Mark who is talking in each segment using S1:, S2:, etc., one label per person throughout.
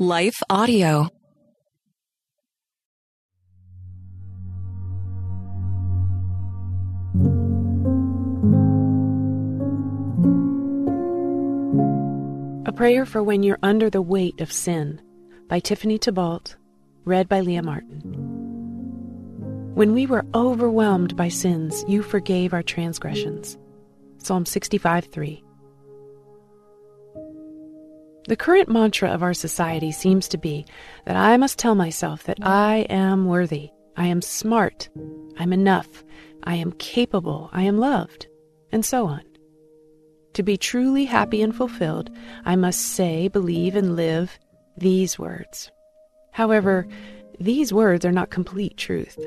S1: Life Audio.
S2: A Prayer for When You're Under the Weight of Sin by Tiffany Thibault, read by Leah Martin. When we were overwhelmed by sins, you forgave our transgressions. Psalm 65 3. The current mantra of our society seems to be that I must tell myself that I am worthy, I am smart, I'm enough, I am capable, I am loved, and so on. To be truly happy and fulfilled, I must say, believe, and live these words. However, these words are not complete truth.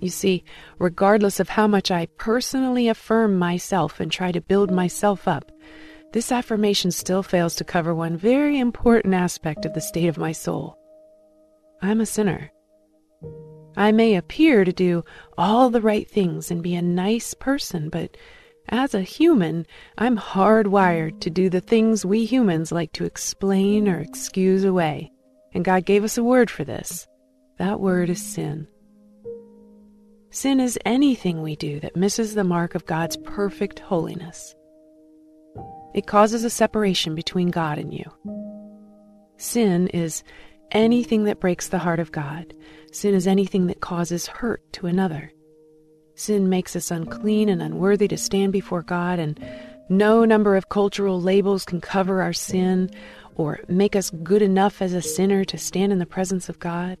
S2: You see, regardless of how much I personally affirm myself and try to build myself up, this affirmation still fails to cover one very important aspect of the state of my soul. I'm a sinner. I may appear to do all the right things and be a nice person, but as a human, I'm hardwired to do the things we humans like to explain or excuse away. And God gave us a word for this. That word is sin. Sin is anything we do that misses the mark of God's perfect holiness. It causes a separation between God and you. Sin is anything that breaks the heart of God. Sin is anything that causes hurt to another. Sin makes us unclean and unworthy to stand before God, and no number of cultural labels can cover our sin or make us good enough as a sinner to stand in the presence of God.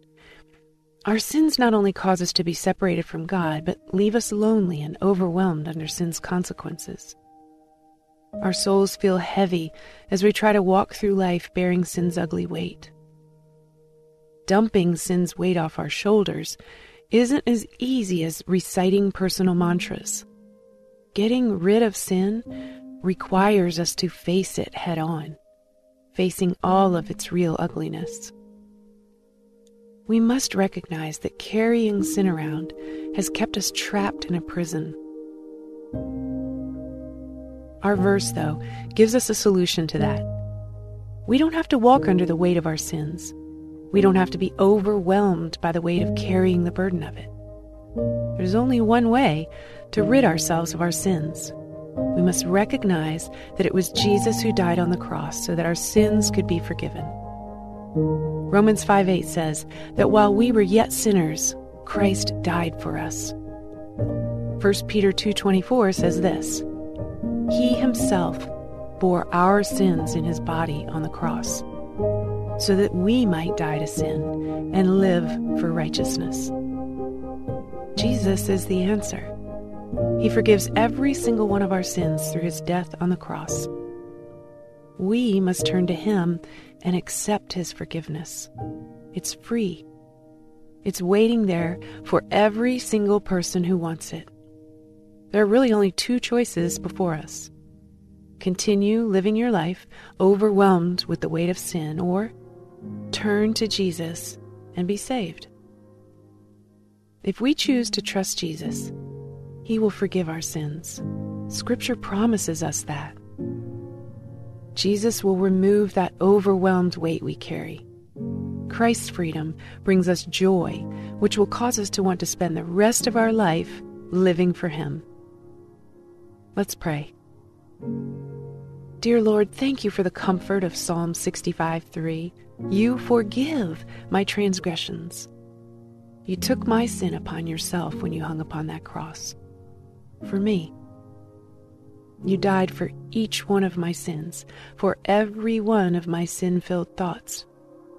S2: Our sins not only cause us to be separated from God, but leave us lonely and overwhelmed under sin's consequences. Our souls feel heavy as we try to walk through life bearing sin's ugly weight. Dumping sin's weight off our shoulders isn't as easy as reciting personal mantras. Getting rid of sin requires us to face it head on, facing all of its real ugliness. We must recognize that carrying sin around has kept us trapped in a prison. Our verse, though, gives us a solution to that. We don't have to walk under the weight of our sins. We don't have to be overwhelmed by the weight of carrying the burden of it. There's only one way to rid ourselves of our sins. We must recognize that it was Jesus who died on the cross so that our sins could be forgiven. Romans 5 8 says that while we were yet sinners, Christ died for us. 1 Peter 2:24 says this: He himself bore our sins in his body on the cross so that we might die to sin and live for righteousness. Jesus is the answer. He forgives every single one of our sins through his death on the cross. We must turn to him and accept his forgiveness. It's free. It's waiting there for every single person who wants it. There are really only two choices before us continue living your life overwhelmed with the weight of sin, or turn to Jesus and be saved. If we choose to trust Jesus, He will forgive our sins. Scripture promises us that. Jesus will remove that overwhelmed weight we carry. Christ's freedom brings us joy, which will cause us to want to spend the rest of our life living for Him. Let's pray. Dear Lord, thank you for the comfort of Psalm 65 3. You forgive my transgressions. You took my sin upon yourself when you hung upon that cross. For me. You died for each one of my sins, for every one of my sin filled thoughts,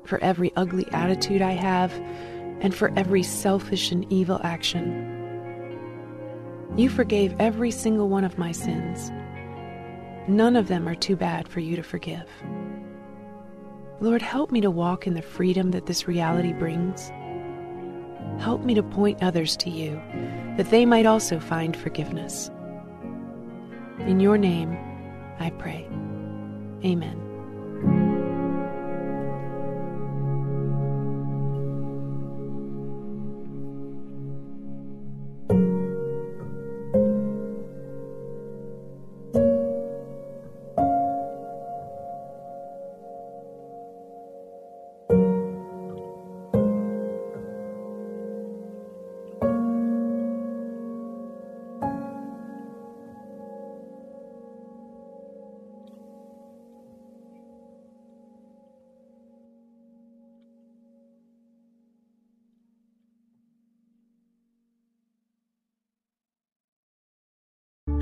S2: for every ugly attitude I have, and for every selfish and evil action. You forgave every single one of my sins. None of them are too bad for you to forgive. Lord, help me to walk in the freedom that this reality brings. Help me to point others to you, that they might also find forgiveness. In your name, I pray. Amen.